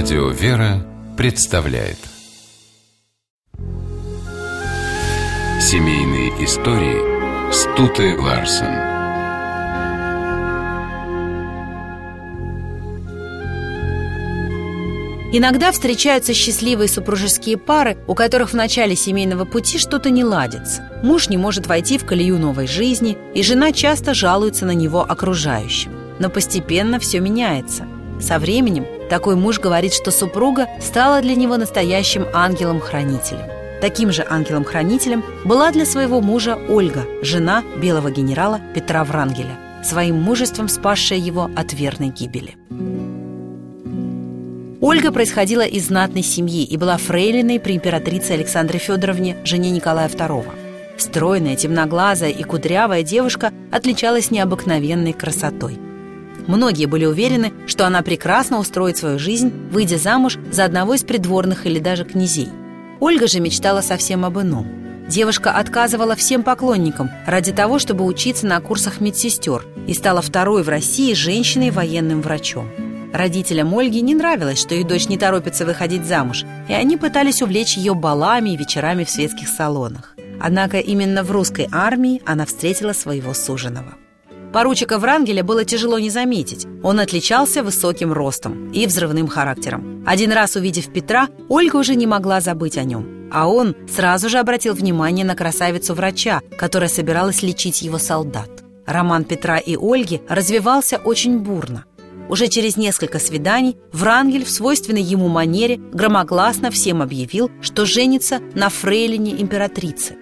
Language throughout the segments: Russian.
Радио «Вера» представляет Семейные истории Стуты Ларсен Иногда встречаются счастливые супружеские пары, у которых в начале семейного пути что-то не ладится. Муж не может войти в колею новой жизни, и жена часто жалуется на него окружающим. Но постепенно все меняется. Со временем такой муж говорит, что супруга стала для него настоящим ангелом-хранителем. Таким же ангелом-хранителем была для своего мужа Ольга, жена белого генерала Петра Врангеля, своим мужеством спасшая его от верной гибели. Ольга происходила из знатной семьи и была фрейлиной при императрице Александре Федоровне, жене Николая II. Стройная, темноглазая и кудрявая девушка отличалась необыкновенной красотой – Многие были уверены, что она прекрасно устроит свою жизнь, выйдя замуж за одного из придворных или даже князей. Ольга же мечтала совсем об ином. Девушка отказывала всем поклонникам ради того, чтобы учиться на курсах медсестер и стала второй в России женщиной военным врачом. Родителям Ольги не нравилось, что их дочь не торопится выходить замуж, и они пытались увлечь ее балами и вечерами в светских салонах. Однако именно в русской армии она встретила своего суженого. Поручика Врангеля было тяжело не заметить. Он отличался высоким ростом и взрывным характером. Один раз увидев Петра, Ольга уже не могла забыть о нем. А он сразу же обратил внимание на красавицу-врача, которая собиралась лечить его солдат. Роман Петра и Ольги развивался очень бурно. Уже через несколько свиданий Врангель в свойственной ему манере громогласно всем объявил, что женится на фрейлине императрицы.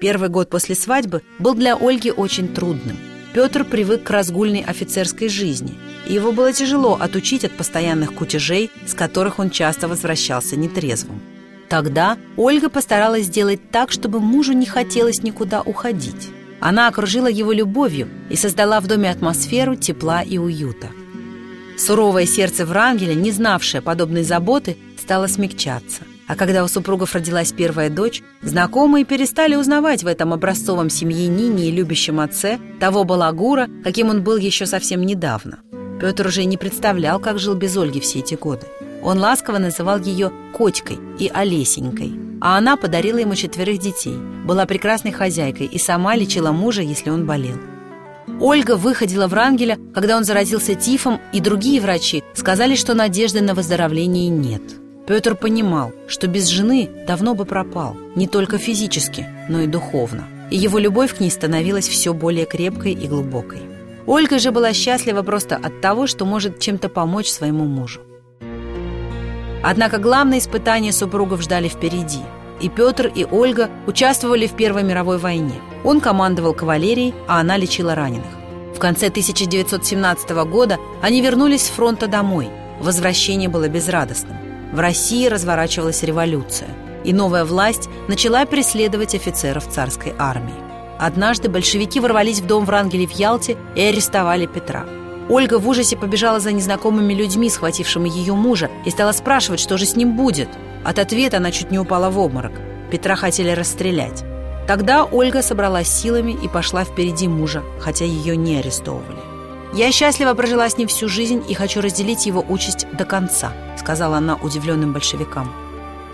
Первый год после свадьбы был для Ольги очень трудным – Петр привык к разгульной офицерской жизни, и его было тяжело отучить от постоянных кутежей, с которых он часто возвращался нетрезвым. Тогда Ольга постаралась сделать так, чтобы мужу не хотелось никуда уходить. Она окружила его любовью и создала в доме атмосферу тепла и уюта. Суровое сердце Врангеля, не знавшее подобной заботы, стало смягчаться. А когда у супругов родилась первая дочь, знакомые перестали узнавать в этом образцовом семьянине и любящем отце того балагура, каким он был еще совсем недавно. Петр уже не представлял, как жил без Ольги все эти годы. Он ласково называл ее Котькой и Олесенькой, а она подарила ему четверых детей, была прекрасной хозяйкой и сама лечила мужа, если он болел. Ольга выходила в Рангеля, когда он заразился тифом, и другие врачи сказали, что надежды на выздоровление нет – Петр понимал, что без жены давно бы пропал, не только физически, но и духовно. И его любовь к ней становилась все более крепкой и глубокой. Ольга же была счастлива просто от того, что может чем-то помочь своему мужу. Однако главные испытания супругов ждали впереди. И Петр, и Ольга участвовали в Первой мировой войне. Он командовал кавалерией, а она лечила раненых. В конце 1917 года они вернулись с фронта домой. Возвращение было безрадостным. В России разворачивалась революция, и новая власть начала преследовать офицеров царской армии. Однажды большевики ворвались в дом Врангеля в Ялте и арестовали Петра. Ольга в ужасе побежала за незнакомыми людьми, схватившими ее мужа, и стала спрашивать, что же с ним будет. От ответа она чуть не упала в обморок. Петра хотели расстрелять. Тогда Ольга собралась силами и пошла впереди мужа, хотя ее не арестовывали. «Я счастливо прожила с ним всю жизнь и хочу разделить его участь до конца», сказала она удивленным большевикам.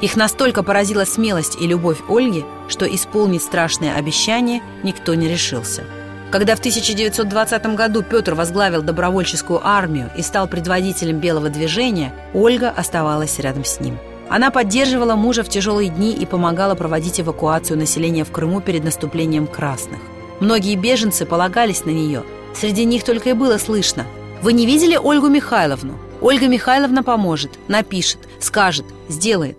Их настолько поразила смелость и любовь Ольги, что исполнить страшное обещание никто не решился. Когда в 1920 году Петр возглавил добровольческую армию и стал предводителем белого движения, Ольга оставалась рядом с ним. Она поддерживала мужа в тяжелые дни и помогала проводить эвакуацию населения в Крыму перед наступлением красных. Многие беженцы полагались на нее – Среди них только и было слышно. «Вы не видели Ольгу Михайловну? Ольга Михайловна поможет, напишет, скажет, сделает».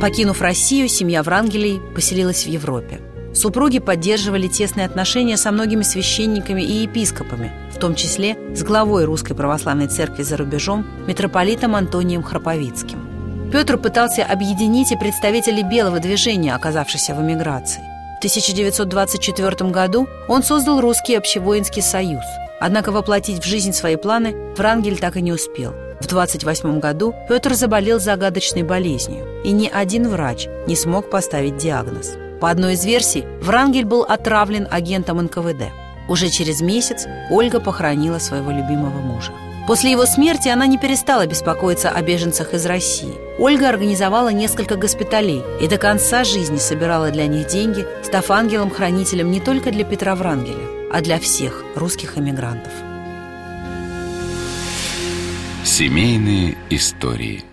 Покинув Россию, семья Врангелей поселилась в Европе. Супруги поддерживали тесные отношения со многими священниками и епископами, в том числе с главой Русской Православной Церкви за рубежом, митрополитом Антонием Храповицким. Петр пытался объединить и представителей белого движения, оказавшихся в эмиграции. В 1924 году он создал Русский общевоинский союз. Однако воплотить в жизнь свои планы Врангель так и не успел. В 28 году Петр заболел загадочной болезнью, и ни один врач не смог поставить диагноз. По одной из версий, Врангель был отравлен агентом НКВД. Уже через месяц Ольга похоронила своего любимого мужа. После его смерти она не перестала беспокоиться о беженцах из России. Ольга организовала несколько госпиталей и до конца жизни собирала для них деньги, став ангелом-хранителем не только для Петра Врангеля, а для всех русских эмигрантов. Семейные истории –